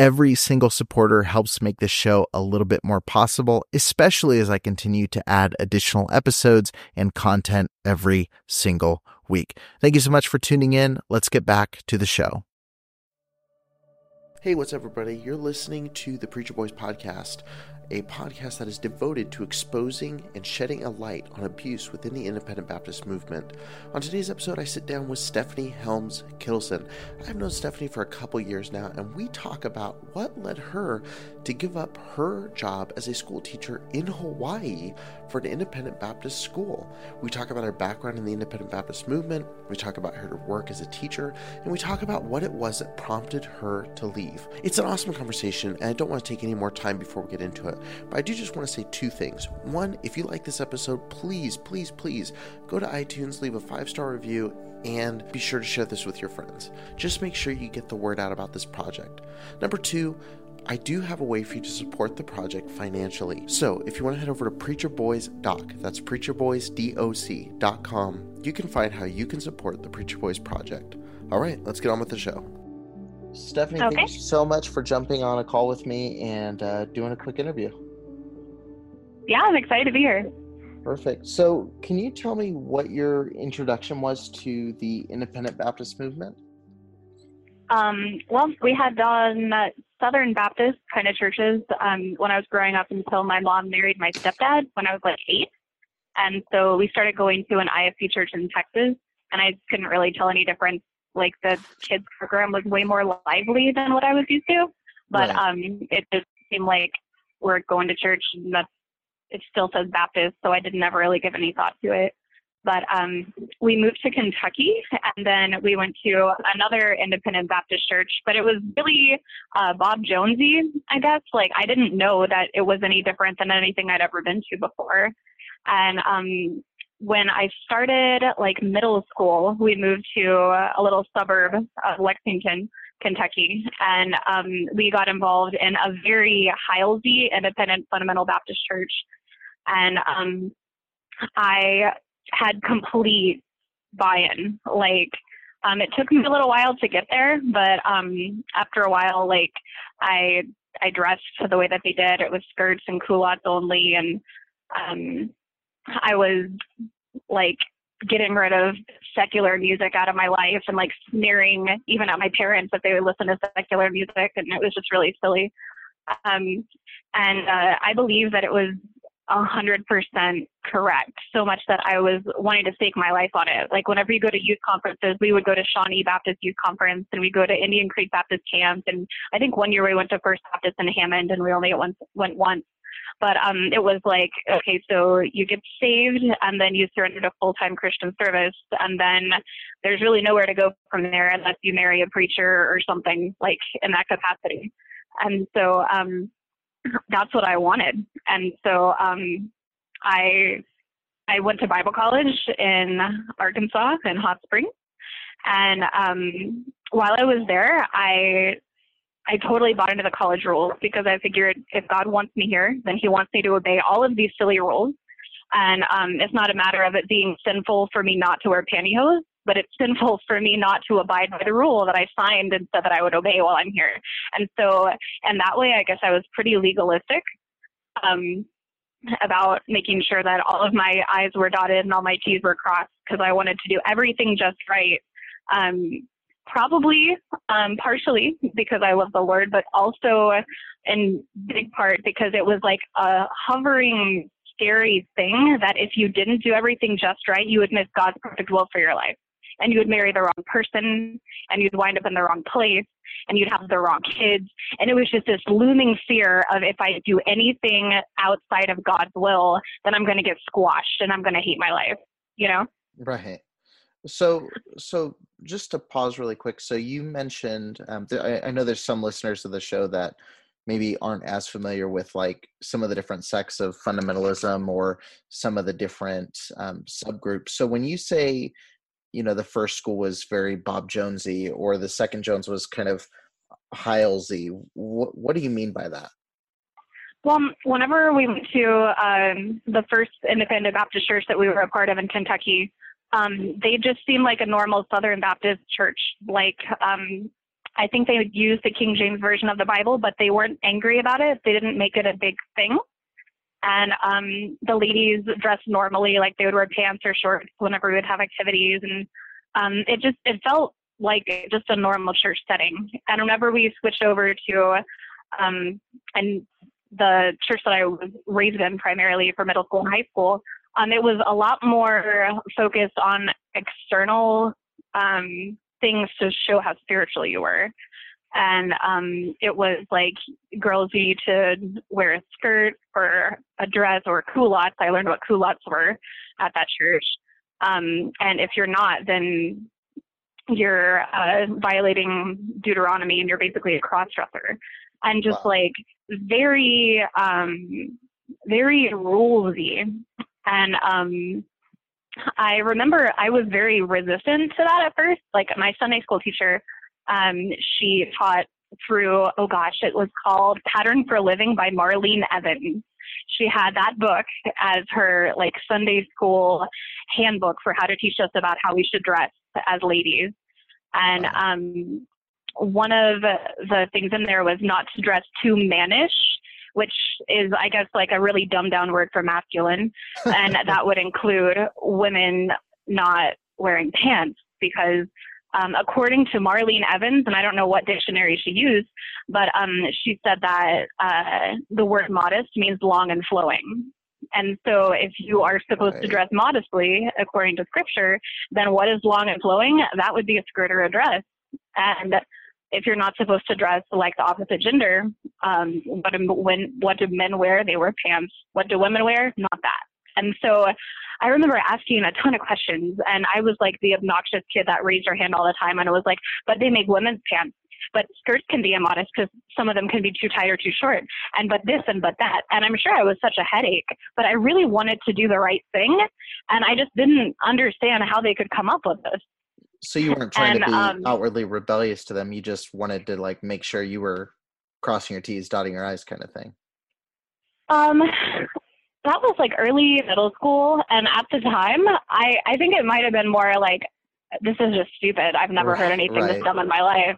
Every single supporter helps make this show a little bit more possible, especially as I continue to add additional episodes and content every single week. Thank you so much for tuning in. Let's get back to the show. Hey, what's up, everybody? You're listening to the Preacher Boys podcast a podcast that is devoted to exposing and shedding a light on abuse within the independent Baptist movement. On today's episode, I sit down with Stephanie Helms Kittleson. I've known Stephanie for a couple years now, and we talk about what led her to give up her job as a school teacher in Hawaii for an independent Baptist school. We talk about her background in the independent Baptist movement, we talk about her work as a teacher, and we talk about what it was that prompted her to leave. It's an awesome conversation, and I don't want to take any more time before we get into it. But I do just want to say two things. One, if you like this episode, please, please, please go to iTunes, leave a five star review, and be sure to share this with your friends. Just make sure you get the word out about this project. Number two, I do have a way for you to support the project financially. So if you want to head over to preacherboysdoc, that's preacherboysdoc.com, you can find how you can support the Preacher Boys project. All right, let's get on with the show. Stephanie, okay. thank you so much for jumping on a call with me and uh, doing a quick interview. Yeah, I'm excited to be here. Perfect. So, can you tell me what your introduction was to the Independent Baptist movement? Um, well, we had done Southern Baptist kind of churches um, when I was growing up until my mom married my stepdad when I was like eight. And so we started going to an IFB church in Texas, and I couldn't really tell any difference like the kids program was way more lively than what I was used to. But right. um, it just seemed like we're going to church and that's it still says Baptist, so I didn't ever really give any thought to it. But um, we moved to Kentucky, and then we went to another independent Baptist church. But it was really uh, Bob Jonesy, I guess. Like I didn't know that it was any different than anything I'd ever been to before. And um, when I started like middle school, we moved to a little suburb of Lexington, Kentucky, and um, we got involved in a very Hylesy Independent Fundamental Baptist Church, and um, I had complete buy-in. Like, um, it took me a little while to get there, but um, after a while, like I I dressed the way that they did. It was skirts and culottes only, and um, I was like getting rid of secular music out of my life and like sneering even at my parents that they would listen to secular music and it was just really silly. Um, and uh, i believe that it was a hundred percent correct so much that i was wanting to stake my life on it. Like whenever you go to youth conferences we would go to shawnee baptist youth conference and we go to indian creek baptist camp and i think one year we went to first baptist in hammond and we only went, went once but um, it was like, okay, so you get saved and then you surrender to full time Christian service. And then there's really nowhere to go from there unless you marry a preacher or something like in that capacity. And so um, that's what I wanted. And so um, I I went to Bible college in Arkansas in Hot Springs. And um, while I was there, I I totally bought into the college rules because I figured if God wants me here, then He wants me to obey all of these silly rules. And um, it's not a matter of it being sinful for me not to wear pantyhose, but it's sinful for me not to abide by the rule that I signed and said that I would obey while I'm here. And so, and that way, I guess I was pretty legalistic um, about making sure that all of my I's were dotted and all my T's were crossed because I wanted to do everything just right. Um, probably um, partially because I love the Lord, but also in big part because it was like a hovering, scary thing that if you didn't do everything just right, you would miss God's perfect will for your life. and you would marry the wrong person and you'd wind up in the wrong place and you'd have the wrong kids. And it was just this looming fear of if I do anything outside of God's will, then I'm going to get squashed and I'm going to hate my life, you know? Right. So, so just to pause really quick. So you mentioned, um, th- I, I know there's some listeners of the show that maybe aren't as familiar with like some of the different sects of fundamentalism or some of the different um, subgroups. So when you say, you know, the first school was very Bob Jonesy or the second Jones was kind of Hylesy, what, what do you mean by that? Well, whenever we went to um, the first independent Baptist church that we were a part of in Kentucky, um, they just seemed like a normal Southern Baptist church. Like, um, I think they would use the King James version of the Bible, but they weren't angry about it. They didn't make it a big thing. And um, the ladies dressed normally, like they would wear pants or shorts whenever we would have activities, and um, it just it felt like just a normal church setting. And whenever we switched over to um, and the church that I was raised in primarily for middle school and high school, um, it was a lot more focused on external um, things to show how spiritual you were. And um, it was like girls need to wear a skirt or a dress or culottes. I learned what culottes were at that church. Um, and if you're not, then you're uh, violating Deuteronomy and you're basically a cross dresser. And just wow. like very, um, very rulesy. And um, I remember I was very resistant to that at first. Like my Sunday school teacher, um, she taught through, oh gosh, it was called Pattern for Living by Marlene Evans. She had that book as her like Sunday school handbook for how to teach us about how we should dress as ladies. And um, one of the things in there was not to dress too mannish which is, I guess, like a really dumbed down word for masculine. And that would include women not wearing pants because um, according to Marlene Evans, and I don't know what dictionary she used, but um, she said that uh, the word modest means long and flowing. And so, if you are supposed right. to dress modestly, according to scripture, then what is long and flowing? That would be a skirt or a dress. And if you're not supposed to dress like the opposite gender, um, what when what do men wear? They wear pants. What do women wear? Not that. And so I remember asking a ton of questions, and I was like the obnoxious kid that raised her hand all the time, and it was like, but they make women's pants. But skirts can be immodest because some of them can be too tight or too short, and but this and but that. And I'm sure I was such a headache, but I really wanted to do the right thing, and I just didn't understand how they could come up with this. So you weren't trying and, to be um, outwardly rebellious to them. You just wanted to like make sure you were crossing your T's, dotting your I's kind of thing. Um, that was like early middle school. And at the time, I, I think it might have been more like, this is just stupid. I've never heard anything right. this dumb in my life.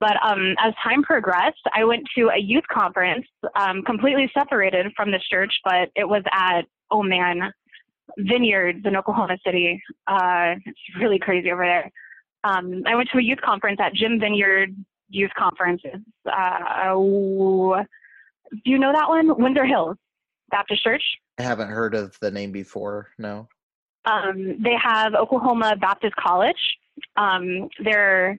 But um, as time progressed, I went to a youth conference, um, completely separated from this church, but it was at, oh man, Vineyard's in Oklahoma City. Uh, it's really crazy over there. Um, I went to a youth conference at Jim Vineyard Youth Conferences. Uh, do you know that one? Windsor Hills Baptist Church. I haven't heard of the name before. No. Um, they have Oklahoma Baptist College. Um, they're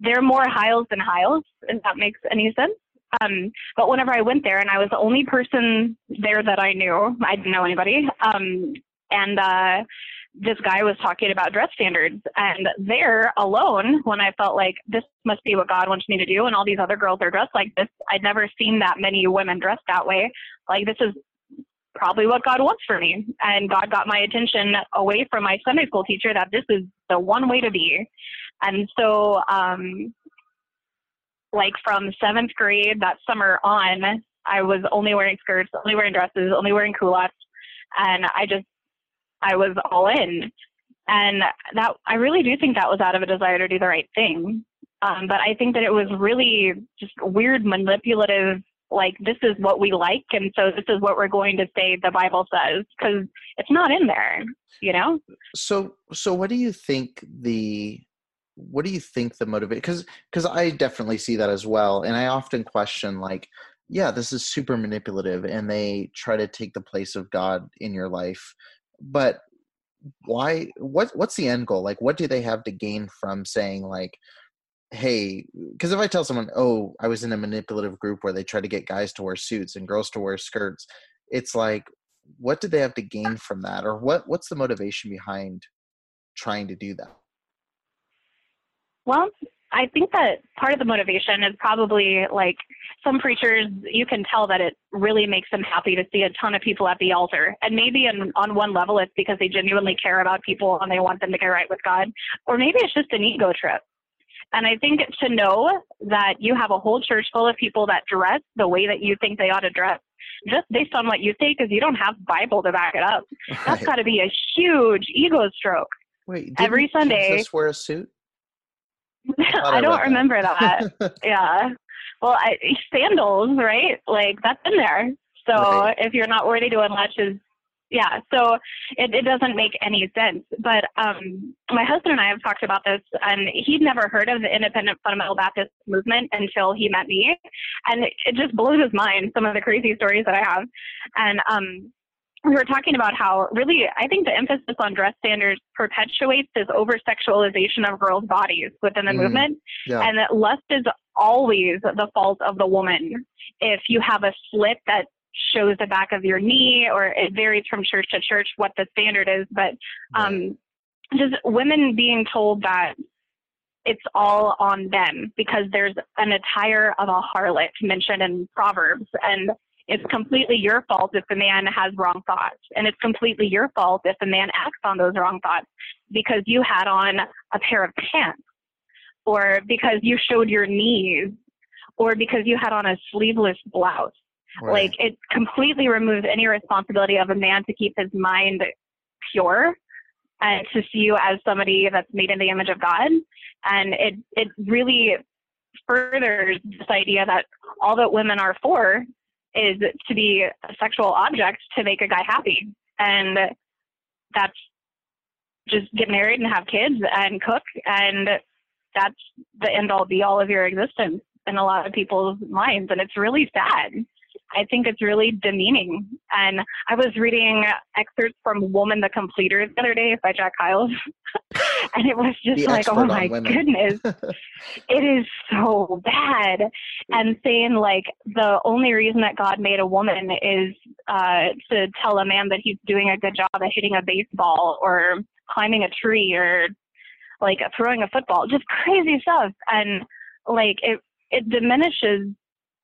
they're more Hyles than Hyles, if that makes any sense. Um, but whenever I went there, and I was the only person there that I knew, I didn't know anybody. Um, and uh, this guy was talking about dress standards, and there alone, when I felt like this must be what God wants me to do, and all these other girls are dressed like this, I'd never seen that many women dressed that way. Like this is probably what God wants for me. And God got my attention away from my Sunday school teacher that this is the one way to be. And so um, like from seventh grade that summer on, I was only wearing skirts, only wearing dresses, only wearing culottes, and I just I was all in. And that I really do think that was out of a desire to do the right thing. Um, but I think that it was really just weird, manipulative. Like this is what we like, and so this is what we're going to say the Bible says because it's not in there, you know. So, so what do you think the what do you think the motivation because because i definitely see that as well and i often question like yeah this is super manipulative and they try to take the place of god in your life but why what what's the end goal? Like what do they have to gain from saying like hey because if i tell someone oh i was in a manipulative group where they try to get guys to wear suits and girls to wear skirts it's like what do they have to gain from that? Or what what's the motivation behind trying to do that? Well i think that part of the motivation is probably like some preachers you can tell that it really makes them happy to see a ton of people at the altar and maybe in, on one level it's because they genuinely care about people and they want them to get right with god or maybe it's just an ego trip and I think to know that you have a whole church full of people that dress the way that you think they ought to dress, just based on what you say, because you don't have Bible to back it up. Right. That's got to be a huge ego stroke. Wait, every Sunday. Jesus wear a suit? I, I don't remember that. that. yeah. Well, I, sandals, right? Like that's in there. So right. if you're not worthy to unlatch his yeah so it, it doesn't make any sense but um my husband and i have talked about this and he'd never heard of the independent fundamental baptist movement until he met me and it, it just blows his mind some of the crazy stories that i have and um we were talking about how really I think the emphasis on dress standards perpetuates this over sexualization of girls' bodies within the mm, movement, yeah. and that lust is always the fault of the woman. If you have a slit that shows the back of your knee, or it varies from church to church what the standard is. But um, just women being told that it's all on them because there's an attire of a harlot mentioned in Proverbs, and it's completely your fault if the man has wrong thoughts, and it's completely your fault if the man acts on those wrong thoughts because you had on a pair of pants, or because you showed your knees, or because you had on a sleeveless blouse. Right. Like it completely removes any responsibility of a man to keep his mind pure and to see you as somebody that's made in the image of God. And it it really furthers this idea that all that women are for is to be a sexual object to make a guy happy. And that's just get married and have kids and cook and that's the end all be all of your existence in a lot of people's minds and it's really sad I think it's really demeaning. And I was reading excerpts from Woman the Completer the other day by Jack Hyles. and it was just the like, oh my goodness. it is so bad. And saying like the only reason that God made a woman is uh, to tell a man that he's doing a good job at hitting a baseball or climbing a tree or like throwing a football, just crazy stuff. And like it, it diminishes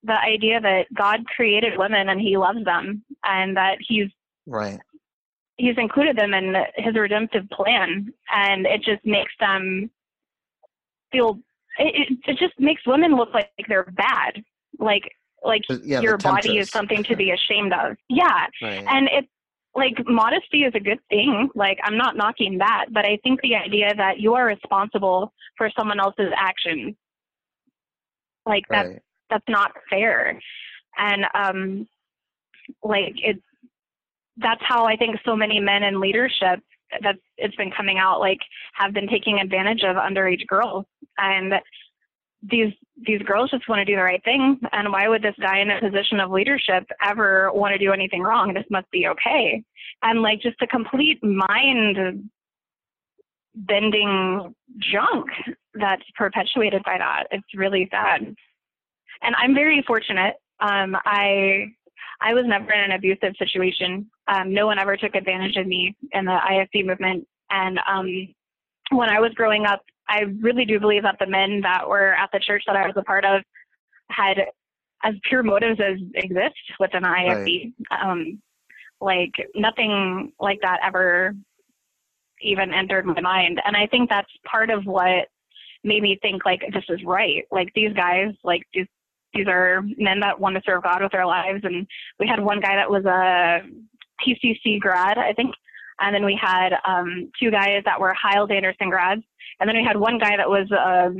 the idea that God created women and He loves them, and that He's right. He's included them in His redemptive plan, and it just makes them feel. It, it just makes women look like they're bad, like like yeah, your body is something to be ashamed of. Yeah, right. and it's like modesty is a good thing. Like I'm not knocking that, but I think the idea that you are responsible for someone else's actions, like that, right that's not fair. And um, like it, that's how I think so many men in leadership that it's been coming out like have been taking advantage of underage girls. And these these girls just want to do the right thing. And why would this guy in a position of leadership ever want to do anything wrong? This must be okay. And like just a complete mind bending junk that's perpetuated by that it's really sad and I'm very fortunate. Um, I I was never in an abusive situation. Um, no one ever took advantage of me in the IFB movement. And um, when I was growing up, I really do believe that the men that were at the church that I was a part of had as pure motives as exist within the IFB. Right. Um, like nothing like that ever even entered my mind. And I think that's part of what made me think like this is right. Like these guys, like these these are men that want to serve God with their lives. And we had one guy that was a PCC grad, I think. And then we had um, two guys that were Hyles Anderson grads. And then we had one guy that was a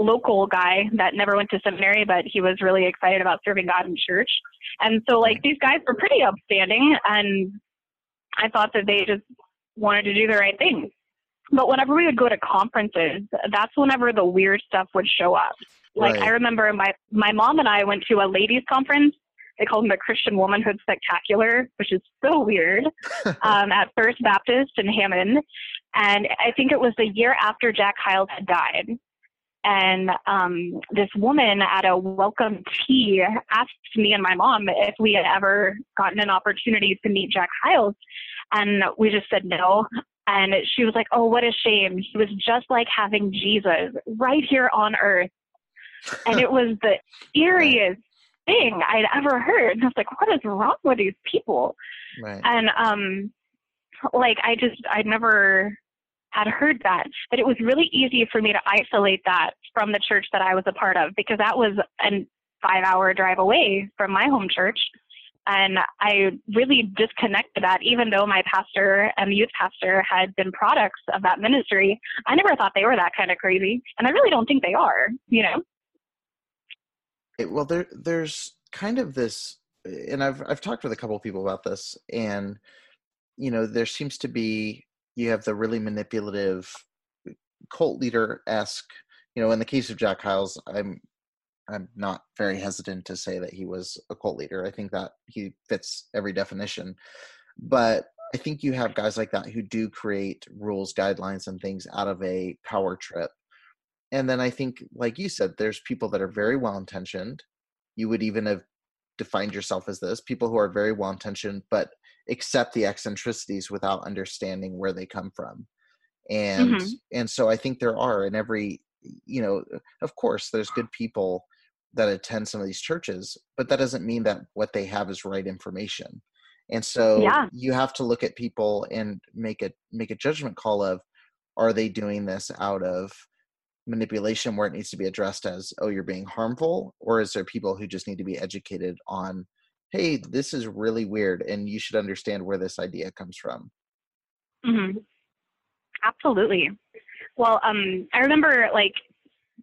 local guy that never went to seminary, but he was really excited about serving God in church. And so, like, these guys were pretty upstanding. And I thought that they just wanted to do the right thing. But whenever we would go to conferences, that's whenever the weird stuff would show up. Like right. I remember my my mom and I went to a ladies conference they called them the Christian Womanhood Spectacular, which is so weird, um, at First Baptist in Hammond. And I think it was the year after Jack Hyles had died. And um, this woman at a welcome tea asked me and my mom if we had ever gotten an opportunity to meet Jack Hyles. And we just said no. And she was like, Oh, what a shame. He was just like having Jesus right here on earth. And it was the eeriest thing I'd ever heard. And I was like, What is wrong with these people? Right. And um like I just I'd never had heard that. But it was really easy for me to isolate that from the church that I was a part of because that was a five hour drive away from my home church. And I really disconnected that, even though my pastor and youth pastor had been products of that ministry. I never thought they were that kind of crazy, and I really don't think they are. You know. It, well, there, there's kind of this, and I've I've talked with a couple of people about this, and you know, there seems to be you have the really manipulative cult leader esque. You know, in the case of Jack Hyles, I'm I'm not very hesitant to say that he was a cult leader. I think that he fits every definition. But I think you have guys like that who do create rules, guidelines, and things out of a power trip. And then I think, like you said, there's people that are very well intentioned. You would even have defined yourself as this people who are very well intentioned, but accept the eccentricities without understanding where they come from. And mm-hmm. and so I think there are in every you know, of course, there's good people that attend some of these churches, but that doesn't mean that what they have is right information. And so yeah. you have to look at people and make a make a judgment call of are they doing this out of manipulation where it needs to be addressed as oh you're being harmful or is there people who just need to be educated on hey this is really weird and you should understand where this idea comes from mm-hmm. absolutely well um i remember like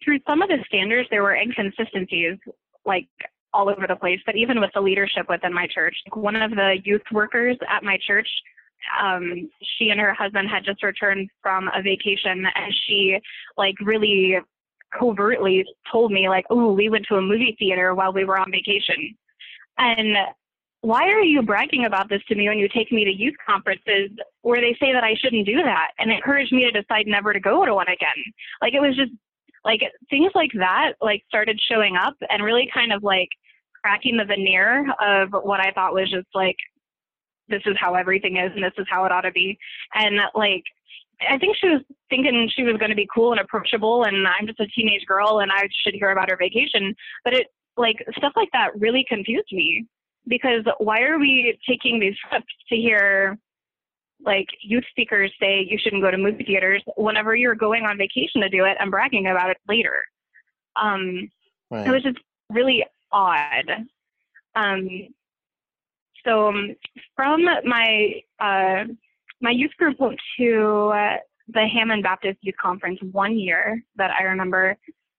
through some of the standards, there were inconsistencies, like all over the place, but even with the leadership within my church. One of the youth workers at my church, um, she and her husband had just returned from a vacation, and she, like, really covertly told me, like, oh, we went to a movie theater while we were on vacation. And why are you bragging about this to me when you take me to youth conferences where they say that I shouldn't do that and encourage me to decide never to go to one again? Like it was just like things like that like started showing up and really kind of like cracking the veneer of what I thought was just like this is how everything is and this is how it ought to be. And like I think she was thinking she was going to be cool and approachable and I'm just a teenage girl and I should hear about her vacation. But it like stuff like that really confused me because why are we taking these trips to hear like youth speakers say you shouldn't go to movie theaters whenever you're going on vacation to do it and bragging about it later. Um, right. It was just really odd. Um, so um, from my uh, my youth group went to uh, the Hammond Baptist Youth Conference one year that I remember,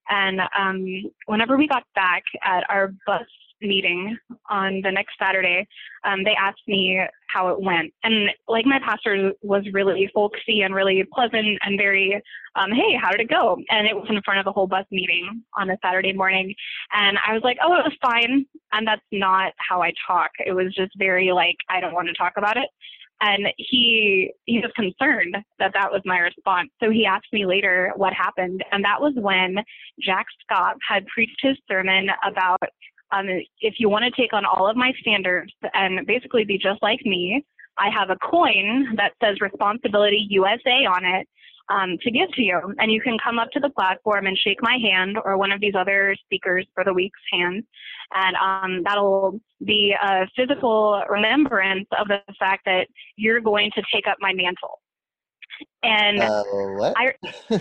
and um, whenever we got back at our bus meeting on the next Saturday, um, they asked me how it went. And like my pastor was really folksy and really pleasant and very, um, hey, how did it go? And it was in front of a whole bus meeting on a Saturday morning. And I was like, oh, it was fine. And that's not how I talk. It was just very like, I don't want to talk about it. And he he was concerned that that was my response. So he asked me later what happened, and that was when Jack Schaap had preached his sermon about um, if you want to take on all of my standards and basically be just like me, I have a coin that says Responsibility USA on it um, to give to you. And you can come up to the platform and shake my hand or one of these other speakers for the week's hands. And um, that'll be a physical remembrance of the fact that you're going to take up my mantle. And uh, I,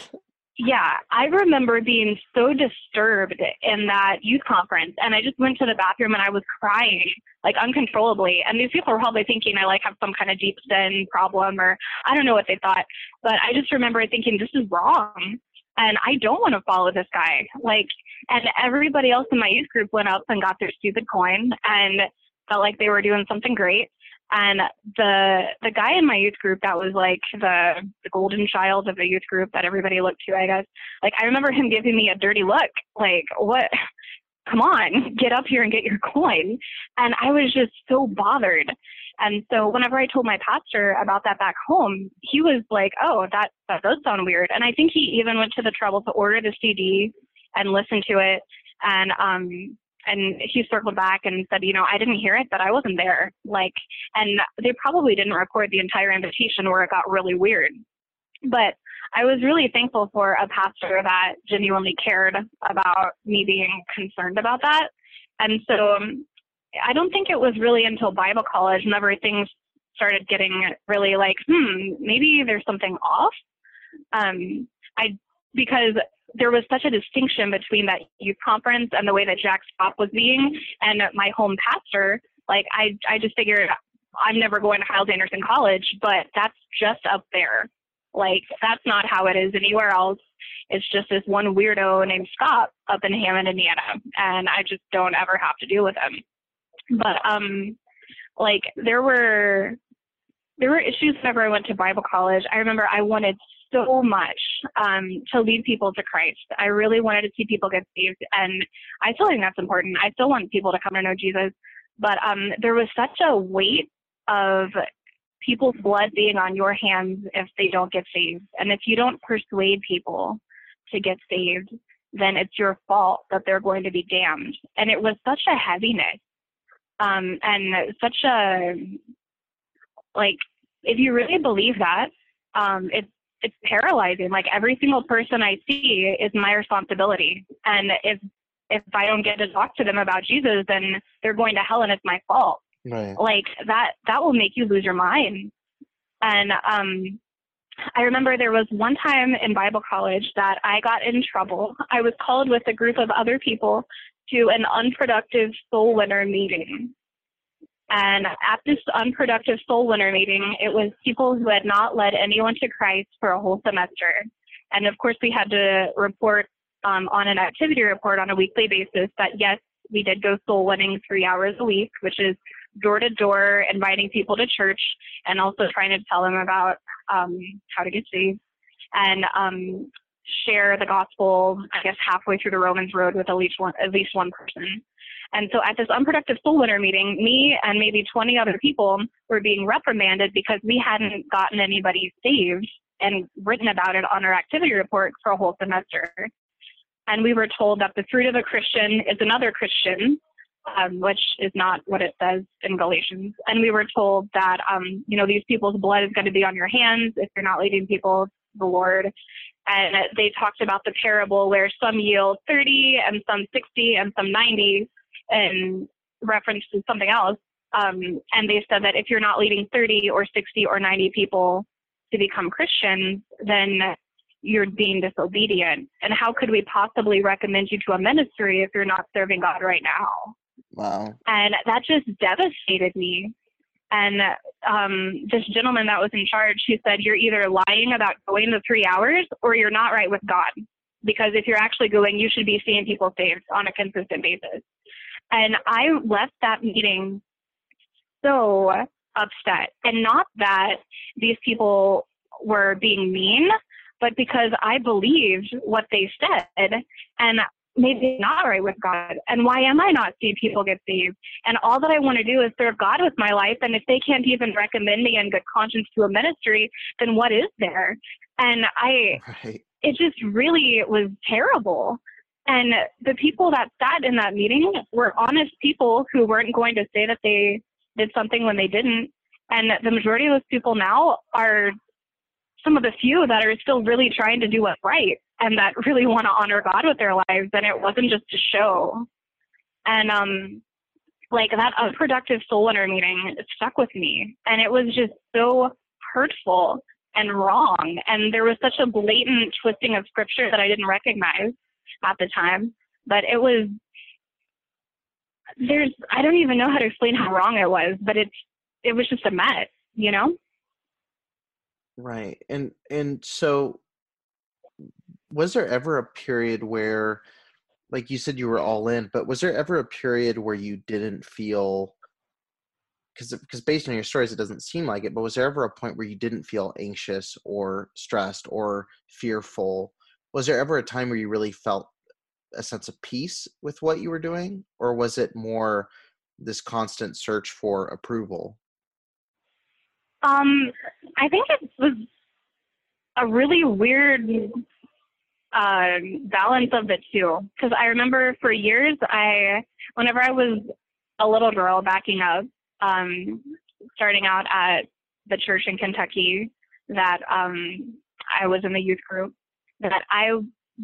Yeah, I remember being so disturbed in that youth conference, and I just went to the bathroom and I was crying like uncontrollably. And these people were probably thinking I like have some kind of deep sin problem, or I don't know what they thought. But I just remember thinking this is wrong, and I don't want to follow this guy. Like, and everybody else in my youth group went up and got their stupid coin and felt like they were doing something great and the the guy in my youth group that was like the the golden child of the youth group that everybody looked to i guess like i remember him giving me a dirty look like what come on, get up here and get your coin. And I was just so bothered. And so whenever I told my pastor about that back home, he was like, "Oh, that that does sound weird." And I think he even went to the trouble to order the CD and listen to it. And um and he circled back and said, you know, I didn't hear it, but I wasn't there. Like, and they probably didn't record the entire invitation where it got really weird. But I was really thankful for a pastor that genuinely cared about me being concerned about that. And so um, I don't think it was really until Bible college whenever things started getting really like, hmm, maybe there's something off. Um, I because there was such a distinction between that youth conference and the way that Jack Schaap was being and my home pastor. Like I, I just figured I'm never going to Hyles Anderson College, but that's just up there. Like that's not how it is anywhere else. It's just this one weirdo named Schaap up in Hammond, Indiana, and I just don't ever have to deal with him. But um, like there were there were issues whenever I went to Bible college. I remember I wanted so much um, to lead people to Christ. I really wanted to see people get saved, and I still think that's important. I still want people to come to know Jesus, but um, there was such a weight of people's blood being on your hands if they don't get saved, and if you don't persuade people to get saved, then it's your fault that they're going to be damned. And it was such a heaviness, um, and such a like if you really believe that, um, it's it's paralyzing. Like every single person I see is my responsibility. And if if I don't get to talk to them about Jesus, then they're going to hell and it's my fault. Right. Like that that will make you lose your mind. And um I remember there was one time in Bible college that I got in trouble. I was called with a group of other people to an unproductive soul winner meeting. And at this unproductive soul winner meeting, it was people who had not led anyone to Christ for a whole semester. And of course, we had to report um, on an activity report on a weekly basis that yes, we did go soul winning three hours a week, which is door to door, inviting people to church, and also trying to tell them about um, how to get saved and um, share the gospel. I guess halfway through the Romans road with at least one at least one person. And so at this unproductive soul winner meeting, me and maybe 20 other people were being reprimanded because we hadn't gotten anybody saved and written about it on our activity report for a whole semester. And we were told that the fruit of a Christian is another Christian, um, which is not what it says in Galatians. And we were told that, um, you know, these people's blood is going to be on your hands if you're not leading people the Lord. And they talked about the parable where some yield 30 and some 60 and some 90 in reference to something else. Um, and they said that if you're not leading 30 or 60 or 90 people to become Christians, then you're being disobedient. And how could we possibly recommend you to a ministry if you're not serving God right now? Wow. And that just devastated me. And um, this gentleman that was in charge, he said, You're either lying about going the three hours or you're not right with God. Because if you're actually going, you should be seeing people saved on a consistent basis. And I left that meeting so upset. And not that these people were being mean, but because I believed what they said and maybe not right with God. And why am I not seeing people get saved? And all that I want to do is serve God with my life. And if they can't even recommend me in good conscience to a ministry, then what is there? And I, right. it just really was terrible. And the people that sat in that meeting were honest people who weren't going to say that they did something when they didn't. And the majority of those people now are some of the few that are still really trying to do what's right and that really want to honor God with their lives. And it wasn't just a show. And um, like that unproductive soul winner meeting stuck with me. And it was just so hurtful and wrong. And there was such a blatant twisting of scripture that I didn't recognize at the time. But it was there's I don't even know how to explain how wrong it was, but it's it was just a mess, you know? Right. And and so was there ever a period where like you said you were all in, but was there ever a period where you didn't feel because because based on your stories it doesn't seem like it but was there ever a point where you didn't feel anxious or stressed or fearful was there ever a time where you really felt a sense of peace with what you were doing, or was it more this constant search for approval? Um, I think it was a really weird uh, balance of the two. Because I remember for years, I whenever I was a little girl backing up, um, starting out at the church in Kentucky, that um, I was in the youth group, that I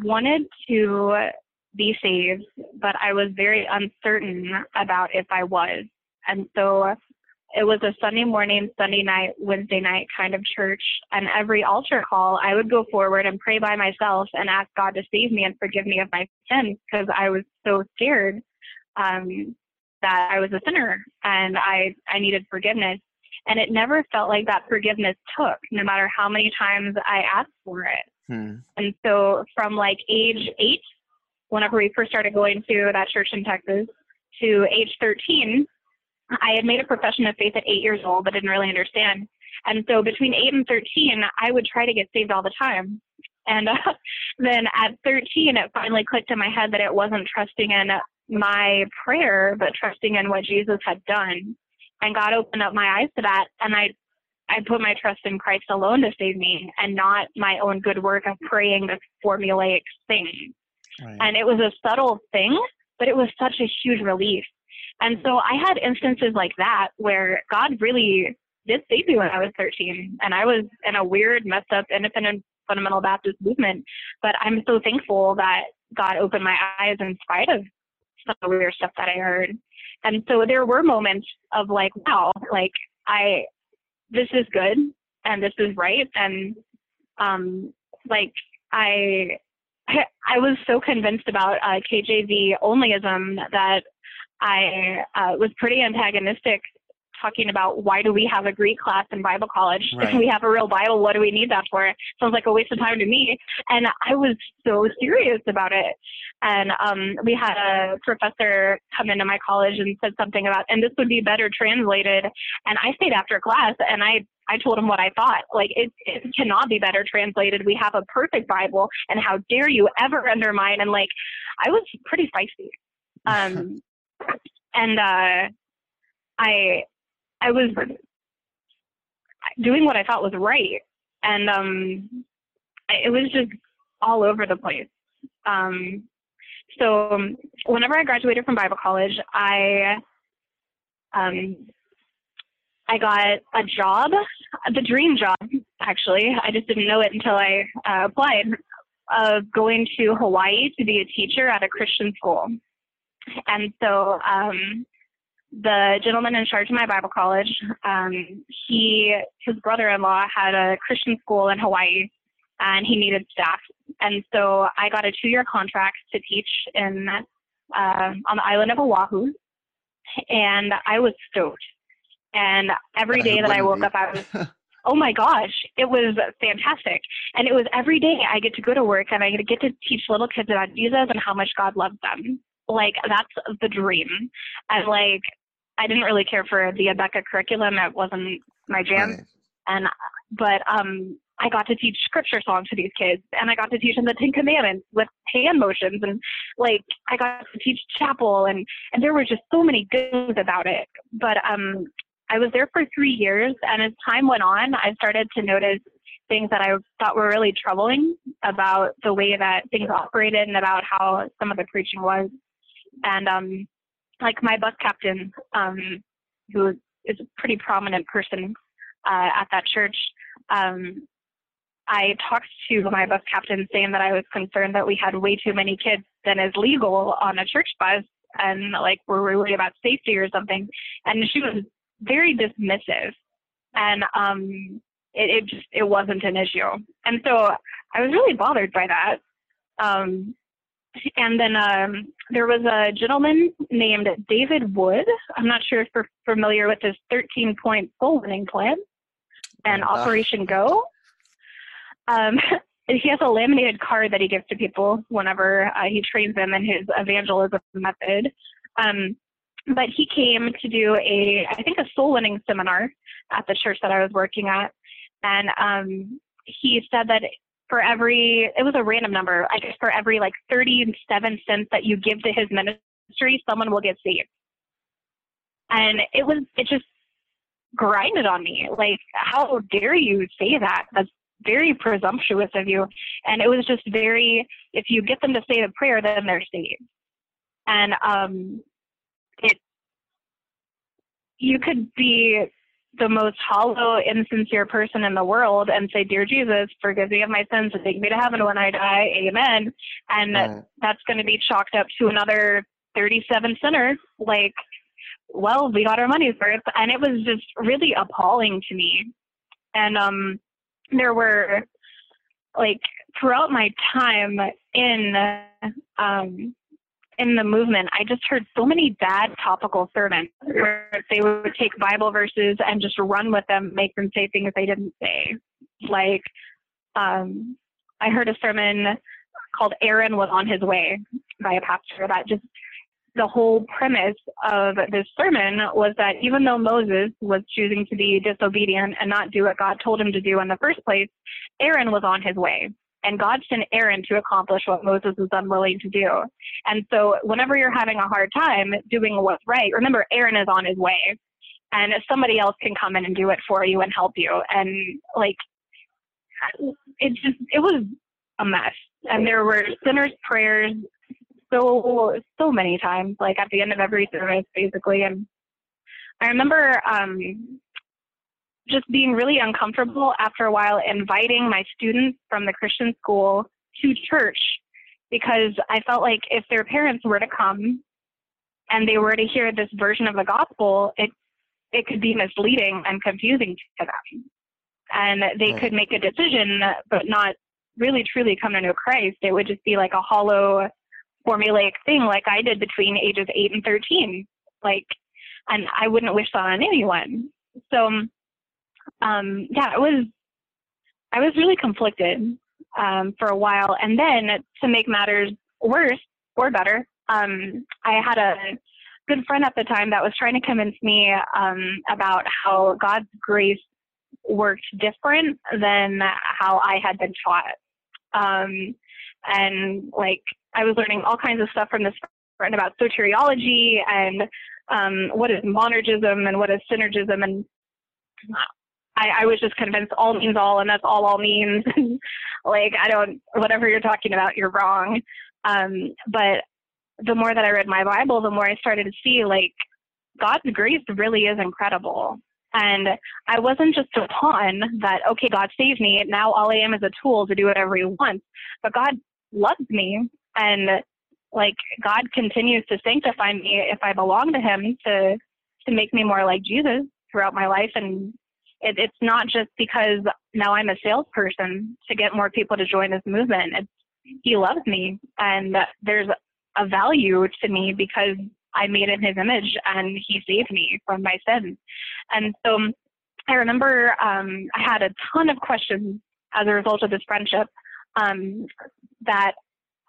wanted to be saved, but I was very uncertain about if I was. And so it was a Sunday morning, Sunday night, Wednesday night kind of church. And every altar call, I would go forward and pray by myself and ask God to save me and forgive me of my sins because I was so scared um, that I was a sinner and I, I needed forgiveness. And it never felt like that forgiveness took, no matter how many times I asked for it. Hmm. And so from like age eight, whenever we first started going to that church in Texas, to age 13, I had made a profession of faith at eight years old, but didn't really understand. And so between eight and 13, I would try to get saved all the time. And uh, then at 13, it finally clicked in my head that it wasn't trusting in my prayer, but trusting in what Jesus had done. And God opened up my eyes to that. And I, I put my trust in Christ alone to save me and not my own good work of praying this formulaic thing. Right. And it was a subtle thing, but it was such a huge relief and so I had instances like that where God really did save me when I was 13. And I was in a weird, messed up, independent fundamental Baptist movement. But I'm so thankful that God opened my eyes in spite of some of the weird stuff that I heard. And so there were moments of like, wow, like I, this is good and this is right. And, um, like I, I was so convinced about uh, KJV onlyism that I uh, was pretty antagonistic talking about why do we have a Greek class in Bible college? Right. If we have a real Bible, what do we need that for? Sounds like a waste of time to me. And I was so serious about it. And um, we had a professor come into my college and said something about, and this would be better translated. And I stayed after class and I I told him what I thought. Like, it, it cannot be better translated. We have a perfect Bible, and how dare you ever undermine? And like, I was pretty feisty. Um, and uh, I I was doing what I thought was right, and um, it was just all over the place. Um, so whenever I graduated from Bible college, I um, I got a job, the dream job actually. I just didn't know it until I uh, applied. Of going to Hawaii to be a teacher at a Christian school. And so um, the gentleman in charge of my Bible college, um, he his brother-in-law had a Christian school in Hawaii, and he needed staff. And so I got a two-year contract to teach in uh, on the island of Oahu, and I was stoked. And every day that I woke be. up, I was. oh my gosh, it was fantastic. And it was every day I get to go to work and I get to teach little kids about Jesus and how much God loves them like that's the dream. And like I didn't really care for the Abeka curriculum. It wasn't my jam. Right. And but um I got to teach scripture songs to these kids and I got to teach them the Ten Commandments with hand motions and like I got to teach chapel and and there were just so many good things about it. But um I was there for three years and as time went on I started to notice things that I thought were really troubling about the way that things operated and about how some of the preaching was and um, like my bus captain, um, who is a pretty prominent person uh, at that church, um, I talked to my bus captain saying that I was concerned that we had way too many kids than is legal on a church bus, and like we're worried about safety or something. And she was very dismissive, and um, it, it just it wasn't an issue. And so I was really bothered by that. Um, and then um, there was a gentleman named David Wood. I'm not sure if you're familiar with his 13 point soul winning plan and uh, Operation Go. Um, he has a laminated card that he gives to people whenever uh, he trains them in his evangelism method. Um, but he came to do a, I think, a soul winning seminar at the church that I was working at. And um, he said that for every it was a random number. I guess for every like 37 cents that you give to his ministry, someone will get saved. And it was it just grinded on me. Like, how dare you say that? That's very presumptuous of you. And it was just very, if you get them to say the prayer, then they're saved. And um, it, you could be the most hollow, insincere person in the world and say, Dear Jesus, forgive me of my sins and take me to heaven when I die. Amen. And right. that's going to be chalked up to another 37 sinners. Like, well, we got our money's worth. And it was just really appalling to me. And um, there were, like, throughout my time in um, in the movement, I just heard so many bad topical sermons where they would take Bible verses and just run with them, make them say things they didn't say. Like, um, I heard a sermon called Aaron was on his way by a pastor that just the whole premise of this sermon was that even though Moses was choosing to be disobedient and not do what God told him to do in the first place, Aaron was on his way and God sent Aaron to accomplish what Moses was unwilling to do. And so, whenever you're having a hard time doing what's right, remember Aaron is on his way, and somebody else can come in and do it for you and help you. And like, it just it was a mess. And there were sinners' prayers so so many times, like at the end of every service, basically. And I remember um, just being really uncomfortable after a while inviting my students from the Christian school to church because I felt like if their parents were to come and they were to hear this version of the gospel, it it could be misleading and confusing to them. And they could make a decision but not really truly come to know Christ. It would just be like a hollow formulaic thing like I did between ages 8 and 13. Like and I wouldn't wish that on anyone. So um, yeah, it was, I was really conflicted um, for a while. And then to make matters worse or better, um, I had a good friend at the time that was trying to convince me um, about how God's grace worked different than how I had been taught. Um, and like I was learning all kinds of stuff from this friend about soteriology and um, what is monergism and what is synergism and I, I was just convinced all means all, and that's all all means. like I don't, whatever you're talking about, you're wrong. Um, but the more that I read my Bible, the more I started to see like God's grace really is incredible. And I wasn't just a pawn that, okay, God saved me. Now all I am is a tool to do whatever he wants. But God loves me. And like God continues to sanctify me if I belong to him to, to make me more like Jesus throughout my life and it, it's not just because now I'm a salesperson to get more people to join this movement. It's, he loves me, and there's a value to me because I made in his image and he saved me from my sins. And so I remember um, I had a ton of questions as a result of this friendship um, that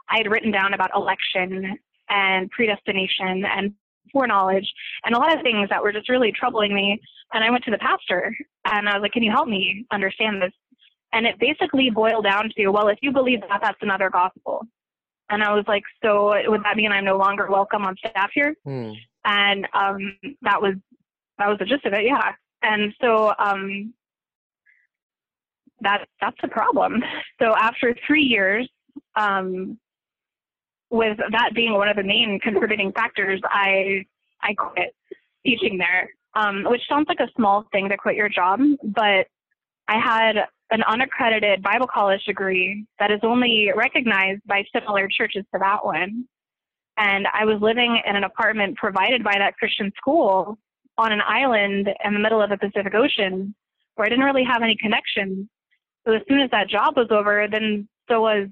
I had written down about election and predestination and foreknowledge and a lot of things that were just really troubling me. And I went to the pastor and I was like, Can you help me understand this? And it basically boiled down to, well, if you believe that, that's another gospel. And I was like, so would that mean I'm no longer welcome on staff here? Hmm. And um, that was that was the gist of it, yeah. And so um, that that's the problem. So after three years, um, with that being one of the main contributing factors, I I quit teaching there, um, which sounds like a small thing to quit your job, but I had an unaccredited Bible college degree that is only recognized by similar churches to that one. And I was living in an apartment provided by that Christian school on an island in the middle of the Pacific Ocean where I didn't really have any connections. So as soon as that job was over, then so was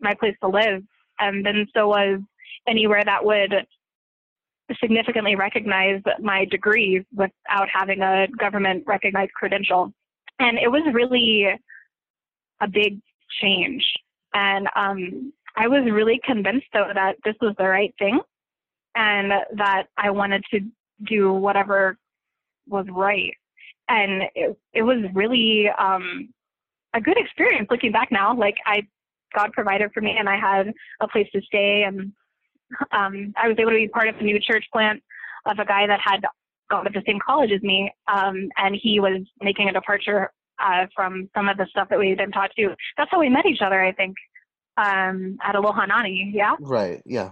my place to live and then so was anywhere that would significantly recognize my degree without having a government recognized credential. And it was really a big change. And um, I was really convinced, though, that this was the right thing and that I wanted to do whatever was right. And it, it was really um, a good experience looking back now. Like I, God provided for me and I had a place to stay and um, I was able to be part of a new church plant of a guy that had gone to the same college as me. Um, and he was making a departure uh, from some of the stuff that we had been taught to. That's how we met each other, I think, um, at Aloha Nani. Yeah. Right. Yeah,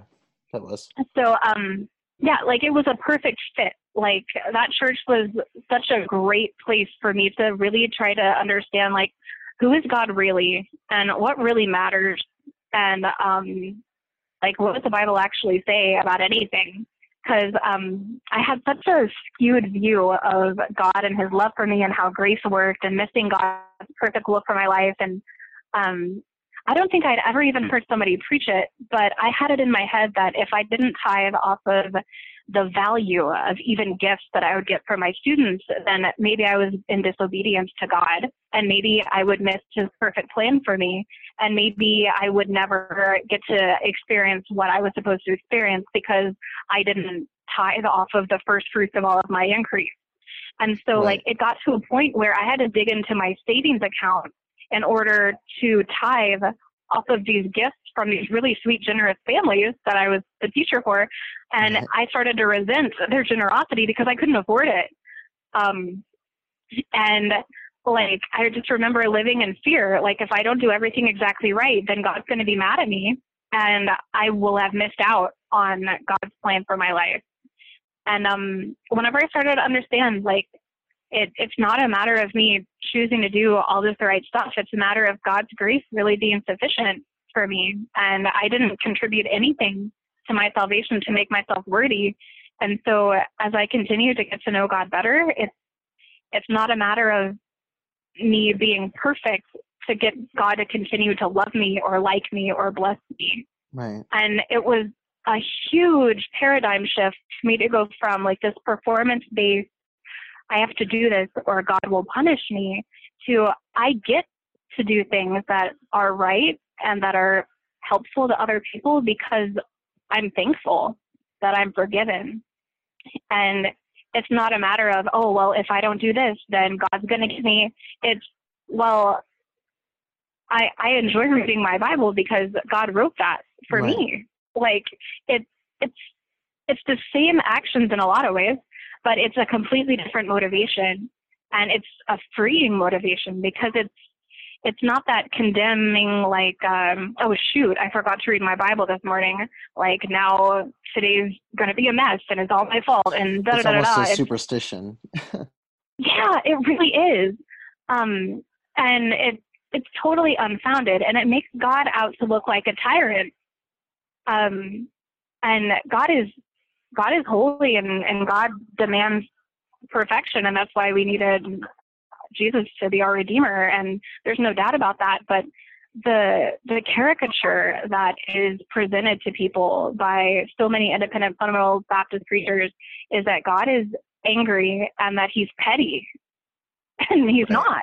that was. So, um, yeah, like it was a perfect fit. Like that church was such a great place for me to really try to understand, like, who is God really and what really matters and um, like what does the Bible actually say about anything? Because um, I had such a skewed view of God and His love for me and how grace worked, and missing God's perfect will for my life. And um, I don't think I'd ever even heard somebody preach it, but I had it in my head that if I didn't tithe off of the value of even gifts that I would get from my students, then maybe I was in disobedience to God and maybe I would miss his perfect plan for me and maybe I would never get to experience what I was supposed to experience because I didn't tithe off of the first fruits of all of my increase. And so right. like it got to a point where I had to dig into my savings account in order to tithe off of these gifts from these really sweet, generous families that I was the teacher for. And I started to resent their generosity because I couldn't afford it. Um, and like, I just remember living in fear. Like, if I don't do everything exactly right, then God's going to be mad at me and I will have missed out on God's plan for my life. And um, whenever I started to understand, like, it, it's not a matter of me choosing to do all this the right stuff. It's a matter of God's grace really being sufficient for me. And I didn't contribute anything to my salvation to make myself worthy. And so as I continue to get to know God better, it's it's not a matter of me being perfect to get God to continue to love me or like me or bless me. Right. And it was a huge paradigm shift for me to go from like this performance based I have to do this or God will punish me to I get to do things that are right and that are helpful to other people because I'm thankful that I'm forgiven. And it's not a matter of, oh, well, if I don't do this, then God's going to give me. It's, well, I, I enjoy reading my Bible because God wrote that for right. me. Like it's, it's, it's the same actions in a lot of ways, but it's a completely different motivation and it's a freeing motivation because it's it's not that condemning like um oh shoot i forgot to read my bible this morning like now today's going to be a mess and it's all my fault and da it's da da da a superstition. Yeah it really is. Um and it it's totally unfounded and it makes god out to look like a tyrant. Um and god is god is holy and and god demands perfection and that's why we needed Jesus to be our redeemer, and there's no doubt about that. But the the caricature that is presented to people by so many independent fundamental Baptist preachers is that God is angry and that He's petty, and He's not.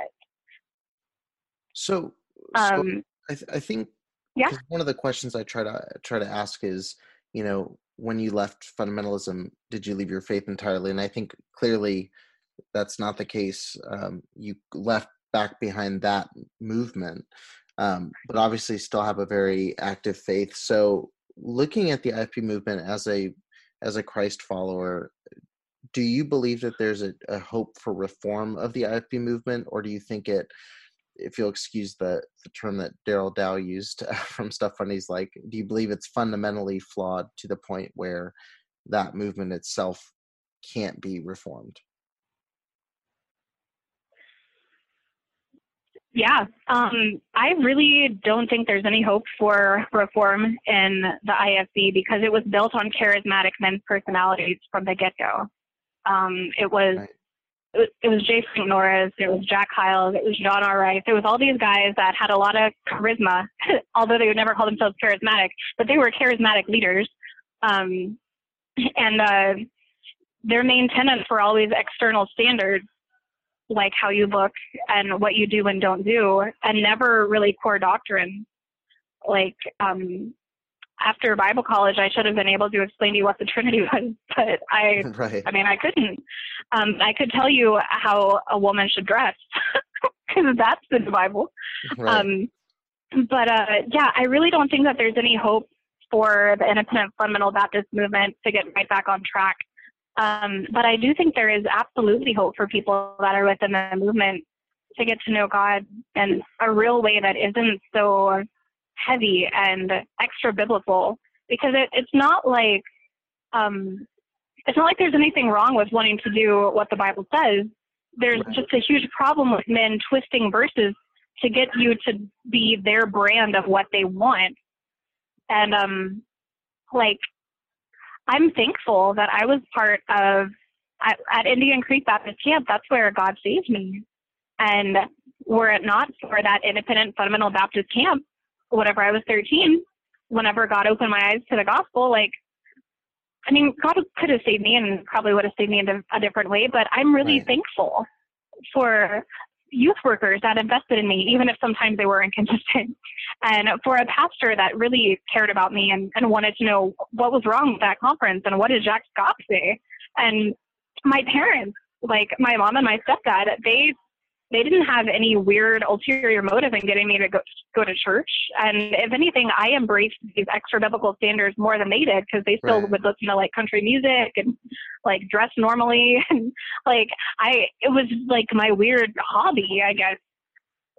So, so um, I, th- I think yeah. one of the questions I try to try to ask is, you know, when you left fundamentalism, did you leave your faith entirely? And I think clearly that's not the case. Um, you left back behind that movement, um, but obviously still have a very active faith. So, looking at the IFB movement as a as a Christ follower, do you believe that there's a, a hope for reform of the IFB movement, or do you think it? If you'll excuse the, the term that Darrell Dow used from Stuff Fundies, like, do you believe it's fundamentally flawed to the point where that movement itself can't be reformed? Yeah, um, I really don't think there's any hope for reform in the IFB because it was built on charismatic men's personalities from the get go. Um, it was right. It, was J. Frank Norris, it was Jack Hyles, it was John R. Rice, it was all these guys that had a lot of charisma, although they would never call themselves charismatic, but they were charismatic leaders. Um, and uh, their main tenets were always external standards like how you look and what you do and don't do, and never really core doctrine. Like um, after Bible college, I should have been able to explain to you what the Trinity was, but I, right. I mean, I couldn't. Um, I could tell you how a woman should dress, because that's in the Bible. Right. Um, but uh, yeah, I really don't think that there's any hope for the independent fundamental Baptist movement to get right back on track. Um, but I do think there is absolutely hope for people that are within the movement to get to know God in a real way that isn't so heavy and extra biblical. Because it, it's not like um, it's not like there's anything wrong with wanting to do what the Bible says. There's right. just a huge problem with men twisting verses to get you to be their brand of what they want. And um, like, I'm thankful that I was part of at, at Indian Creek Baptist Camp. That's where God saved me. And were it not for that independent fundamental Baptist camp, whenever I was 13, whenever God opened my eyes to the gospel, like I mean, God could have saved me and probably would have saved me in a different way, but I'm really right. thankful for youth workers that invested in me, even if sometimes they were inconsistent, and for a pastor that really cared about me and, and wanted to know what was wrong with that conference and what did Jack Schaap say. And my parents, like my mom and my stepdad, they they didn't have any weird ulterior motive in getting me to go, go to church. And if anything, I embraced these extra biblical standards more than they did because they still right. would listen to like country music and like dress normally. And like, I, it was like my weird hobby, I guess.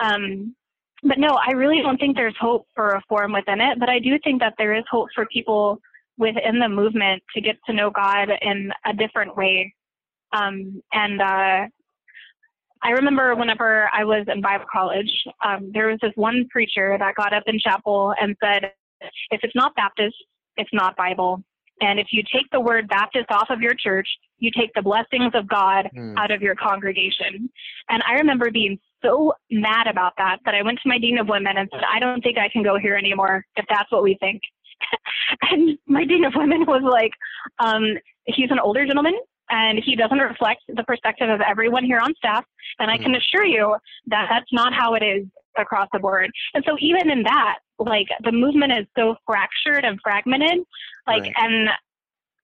Um, but no, I really don't think there's hope for reform within it. But I do think that there is hope for people within the movement to get to know God in a different way. Um, and, uh, I remember whenever I was in Bible college, um, there was this one preacher that got up in chapel and said, if it's not Baptist, it's not Bible. And if you take the word Baptist off of your church, you take the blessings of God mm. out of your congregation. And I remember being so mad about that that I went to my dean of women and said, I don't think I can go here anymore if that's what we think. and my dean of women was like, um, he's an older gentleman and he doesn't reflect the perspective of everyone here on staff. And I can mm-hmm. assure you that that's not how it is across the board. And so even in that, like the movement is so fractured and fragmented, like, right. and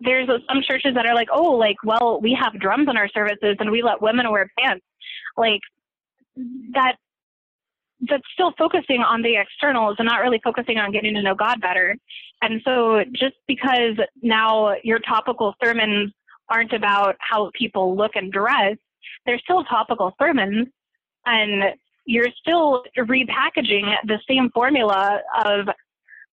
there's some churches that are like, oh, like, well, we have drums in our services and we let women wear pants. Like that, that's still focusing on the externals and not really focusing on getting to know God better. And so just because now your topical sermons aren't about how people look and dress. They're still topical sermons, and you're still repackaging the same formula of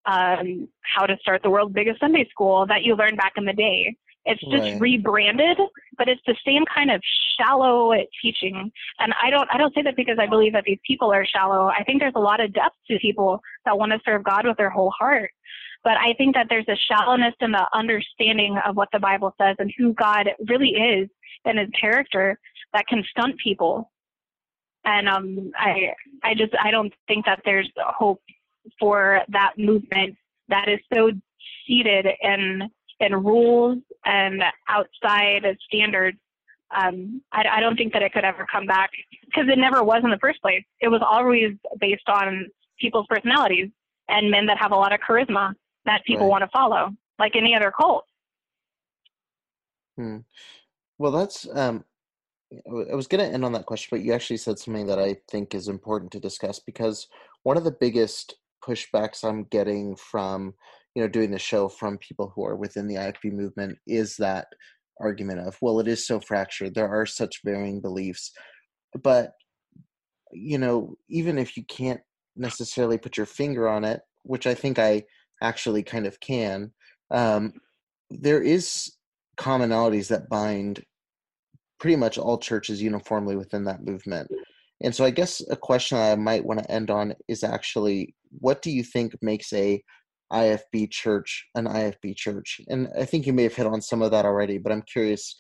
um, how to start the world's biggest Sunday school that you learned back in the day. It's just right. rebranded, but it's the same kind of shallow teaching. And I don't I don't say that because I believe that these people are shallow. I think there's a lot of depth to people that want to serve God with their whole heart. But I think that there's a shallowness in the understanding of what the Bible says and who God really is and his character that can stunt people. And um, I, I just, I don't think that there's hope for that movement that is so seated in in rules and outside of standards. Um, I, I don't think that it could ever come back because it never was in the first place. It was always based on people's personalities and men that have a lot of charisma that people right. want to follow, like any other cult. Hmm. Well, that's. Um, I was going to end on that question, but you actually said something that I think is important to discuss because one of the biggest pushbacks I'm getting from you know doing the show from people who are within the IFB movement is that argument of well it is so fractured there are such varying beliefs but you know even if you can't necessarily put your finger on it which i think i actually kind of can, um, there is commonalities that bind pretty much all churches uniformly within that movement. And so I guess a question I might want to end on is actually what do you think makes a IFB church an IFB church? And I think you may have hit on some of that already, but I'm curious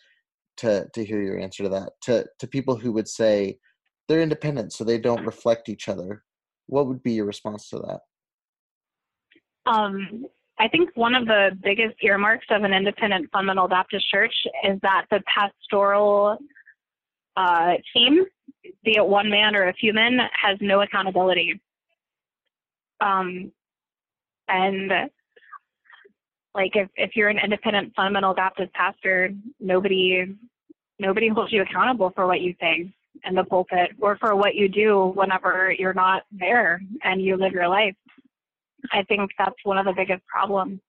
to to hear your answer to that. To to people who would say they're independent so they don't reflect each other. What would be your response to that? Um, I think one of the biggest earmarks of an independent fundamental Baptist church is that the pastoral uh, team, be it one man or a few men, has no accountability. Um, and like if, if you're an independent fundamental Baptist pastor, nobody nobody holds you accountable for what you say. in the pulpit or for what you do whenever you're not there and you live your life. I think that's one of the biggest problems.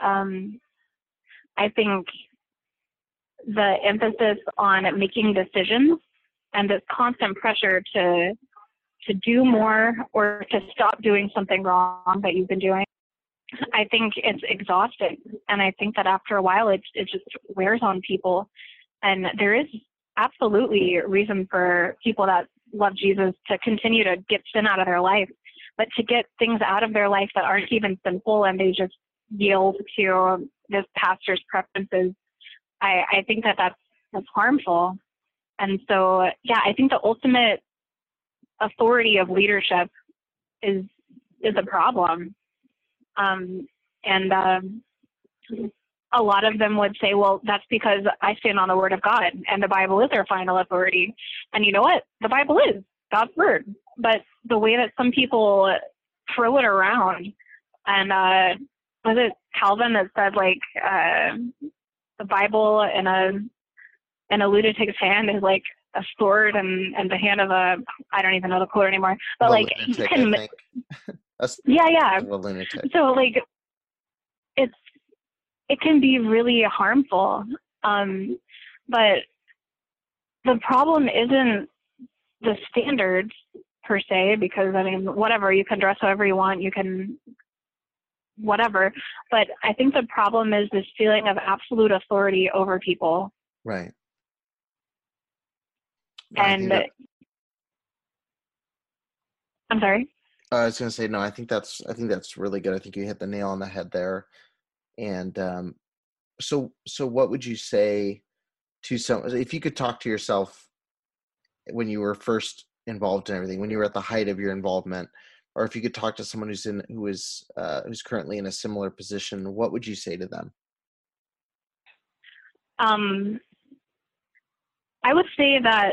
Um, I think the emphasis on making decisions and this constant pressure to to do more or to stop doing something wrong that you've been doing I think it's exhausting, and I think that after a while, it it just wears on people, and there is absolutely reason for people that love Jesus to continue to get sin out of their life, but to get things out of their life that aren't even simple and they just yield to this pastor's preferences. I I think that that's that's harmful, and so yeah, I think the ultimate authority of leadership is is a problem um, and um, a lot of them would say, well, that's because I stand on the Word of God and the Bible is our final authority. And you know what? The Bible is God's Word. But the way that some people throw it around, and uh, was it Calvin that said, like, uh, the Bible in a in a lunatic's hand is like a sword and and the hand of a I don't even know the quote anymore. But like lunatic, you can yeah, yeah. So like, it's it can be really harmful. Um, but the problem isn't the standards per se, because I mean, whatever you can dress however you want, you can whatever. But I think the problem is this feeling of absolute authority over people. Right. And that... I'm sorry. I was going to say no. I think that's I think that's really good. I think you hit the nail on the head there. And um, so so what would you say to some if you could talk to yourself when you were first involved in everything, when you were at the height of your involvement, or if you could talk to someone who's in who is uh, who's currently in a similar position, what would you say to them? Um, I would say that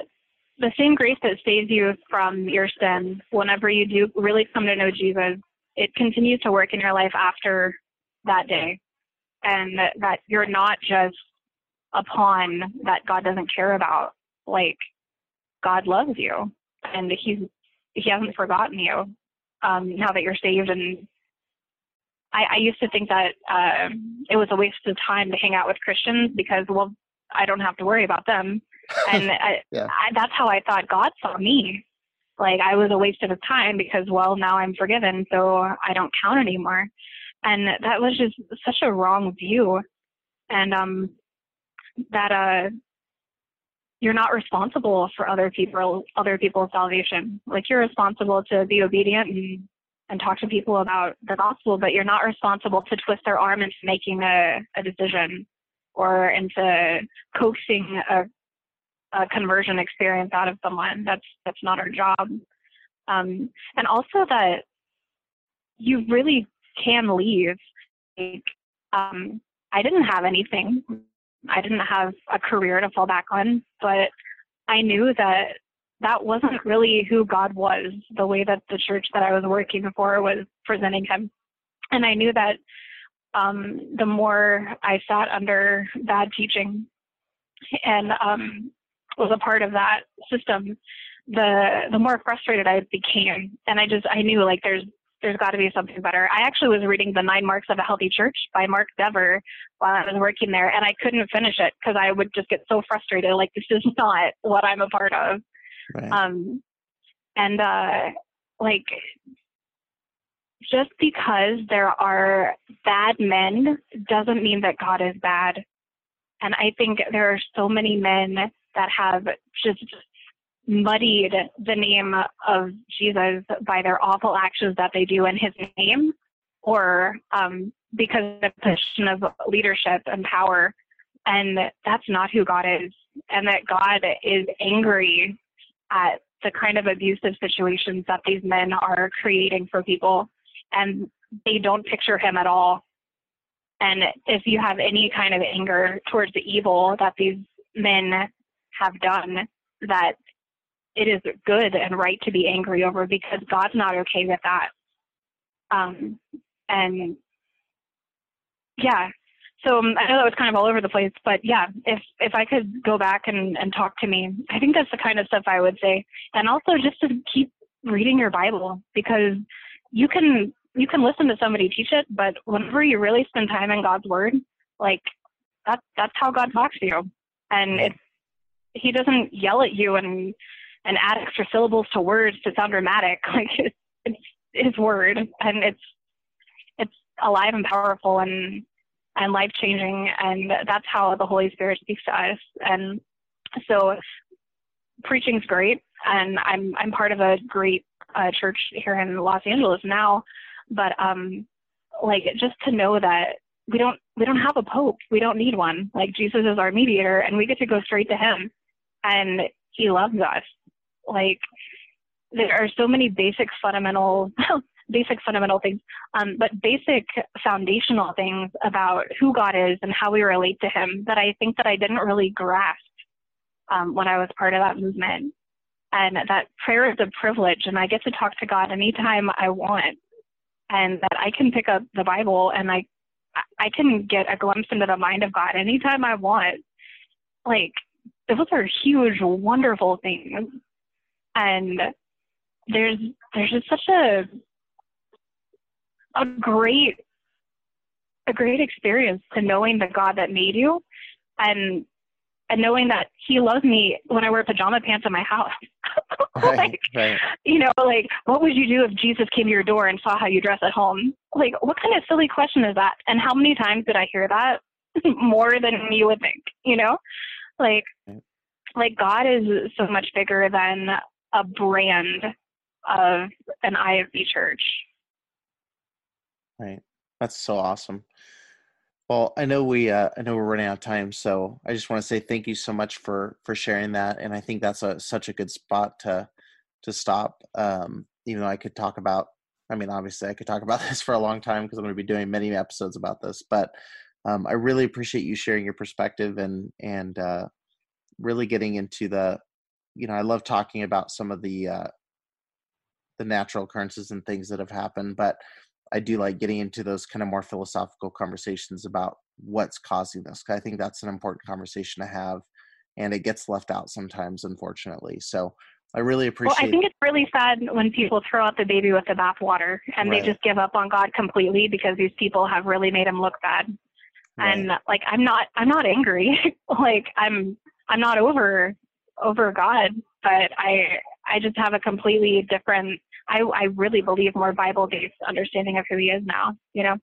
the same grace that saves you from your sin whenever you do really come to know Jesus, it continues to work in your life after that day. And that you're not just a pawn that God doesn't care about. Like, God loves you and He's He hasn't forgotten you um, now that you're saved. And I, I used to think that uh, it was a waste of time to hang out with Christians because, well, I don't have to worry about them and I, yeah. I, that's how I thought God saw me. Like I was a waste of his time because, well, now I'm forgiven, so I don't count anymore. And that was just such a wrong view. And um, that uh, you're not responsible for other people, other people's salvation. Like you're responsible to be obedient and and talk to people about the gospel, but you're not responsible to twist their arm into making a, a decision or into coaxing a a conversion experience out of someone. That's that's not our job. Um, and also that you really can leave. Like, um, I didn't have anything. I didn't have a career to fall back on, but I knew that that wasn't really who God was. The way that the church that I was working for was presenting Him, and I knew that um, the more I sat under bad teaching and um, was a part of that system, the the more frustrated I became, and I just I knew like there's there's got to be something better. I actually was reading the Nine Marks of a Healthy Church by Mark Dever while I was working there, and I couldn't finish it because I would just get so frustrated. Like this is not what I'm a part of. Right. Um, and uh, like just because there are bad men doesn't mean that God is bad. And I think there are so many men that have just muddied the name of Jesus by their awful actions that they do in his name or um, because of the position of leadership and power. And that's not who God is. And that God is angry at the kind of abusive situations that these men are creating for people. And they don't picture him at all. And if you have any kind of anger towards the evil that these men have done that it is good and right to be angry over because God's not okay with that. Um, and yeah, so um, I know that was kind of all over the place, but yeah, if if I could go back and and talk to me, I think that's the kind of stuff I would say, and also just to keep reading your Bible because you can you can listen to somebody teach it, but whenever you really spend time in God's Word, like that that's how God talks to you, and it's He doesn't yell at you and and add extra syllables to words to sound dramatic. Like it's, it's His Word, and it's it's alive and powerful and and life changing, and that's how the Holy Spirit speaks to us. And so, preaching's great, and I'm I'm part of a great uh, church here in Los Angeles now, but um, like just to know that we don't we don't have a pope, we don't need one. Like Jesus is our mediator, and we get to go straight to Him, and He loves us. Like there are so many basic fundamental basic fundamental things, um, but basic foundational things about who God is and how we relate to Him that I think that I didn't really grasp um, when I was part of that movement. And that prayer is a privilege, and I get to talk to God anytime I want, and that I can pick up the Bible and I I can get a glimpse into the mind of God anytime I want. Like those are huge, wonderful things, and there's there's just such a a great a great experience to knowing the God that made you and and knowing that he loves me when I wear pajama pants in my house. Right, like right. you know, like what would you do if Jesus came to your door and saw how you dress at home? Like what kind of silly question is that? And how many times did I hear that? More than you would think, you know? Like like God is so much bigger than a brand of an IFB church. Right. That's so awesome. Well, I know we uh, I know we're running out of time, so I just want to say thank you so much for for sharing that, and I think that's a such a good spot to to stop. Um, even though I could talk about, I mean, obviously I could talk about this for a long time because I'm going to be doing many episodes about this, but um, I really appreciate you sharing your perspective and and uh, really getting into the, you know, I love talking about some of the uh, the natural occurrences and things that have happened, but I do like getting into those kind of more philosophical conversations about what's causing this. I think that's an important conversation to have, and it gets left out sometimes, unfortunately. So I really appreciate. Well, I think it's really sad when people throw out the baby with the bathwater and Right. they just give up on God completely because these people have really made him look bad. And like, I'm not, I'm not angry. like, I'm, I'm not over, over God, but I, I just have a completely different. I, I really believe more Bible-based understanding of who He is now. You know.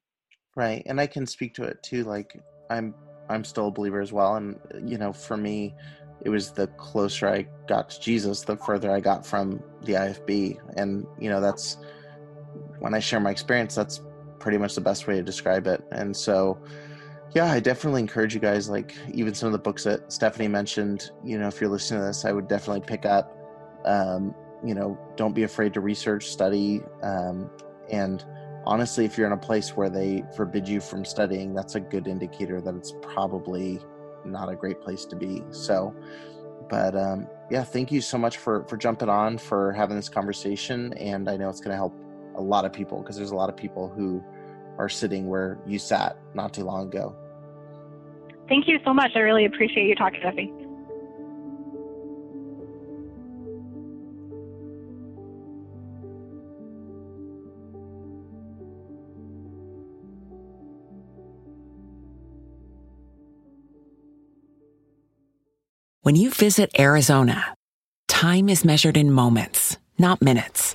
right and i can speak to it too like i'm i'm still a believer as well and you know for me it was the closer i got to jesus the further i got from the ifb and you know that's when i share my experience that's pretty much the best way to describe it and so yeah i definitely encourage you guys like even some of the books that stephanie mentioned you know if you're listening to this i would definitely pick up um, you know don't be afraid to research study um, and honestly, if you're in a place where they forbid you from studying, that's a good indicator that it's probably not a great place to be. So, but um, yeah, thank you so much for for jumping on for having this conversation, and I know it's going to help a lot of people because there's a lot of people who are sitting where you sat not too long ago. Thank you so much. I really appreciate you talking to me. When you visit Arizona, time is measured in moments, not minutes.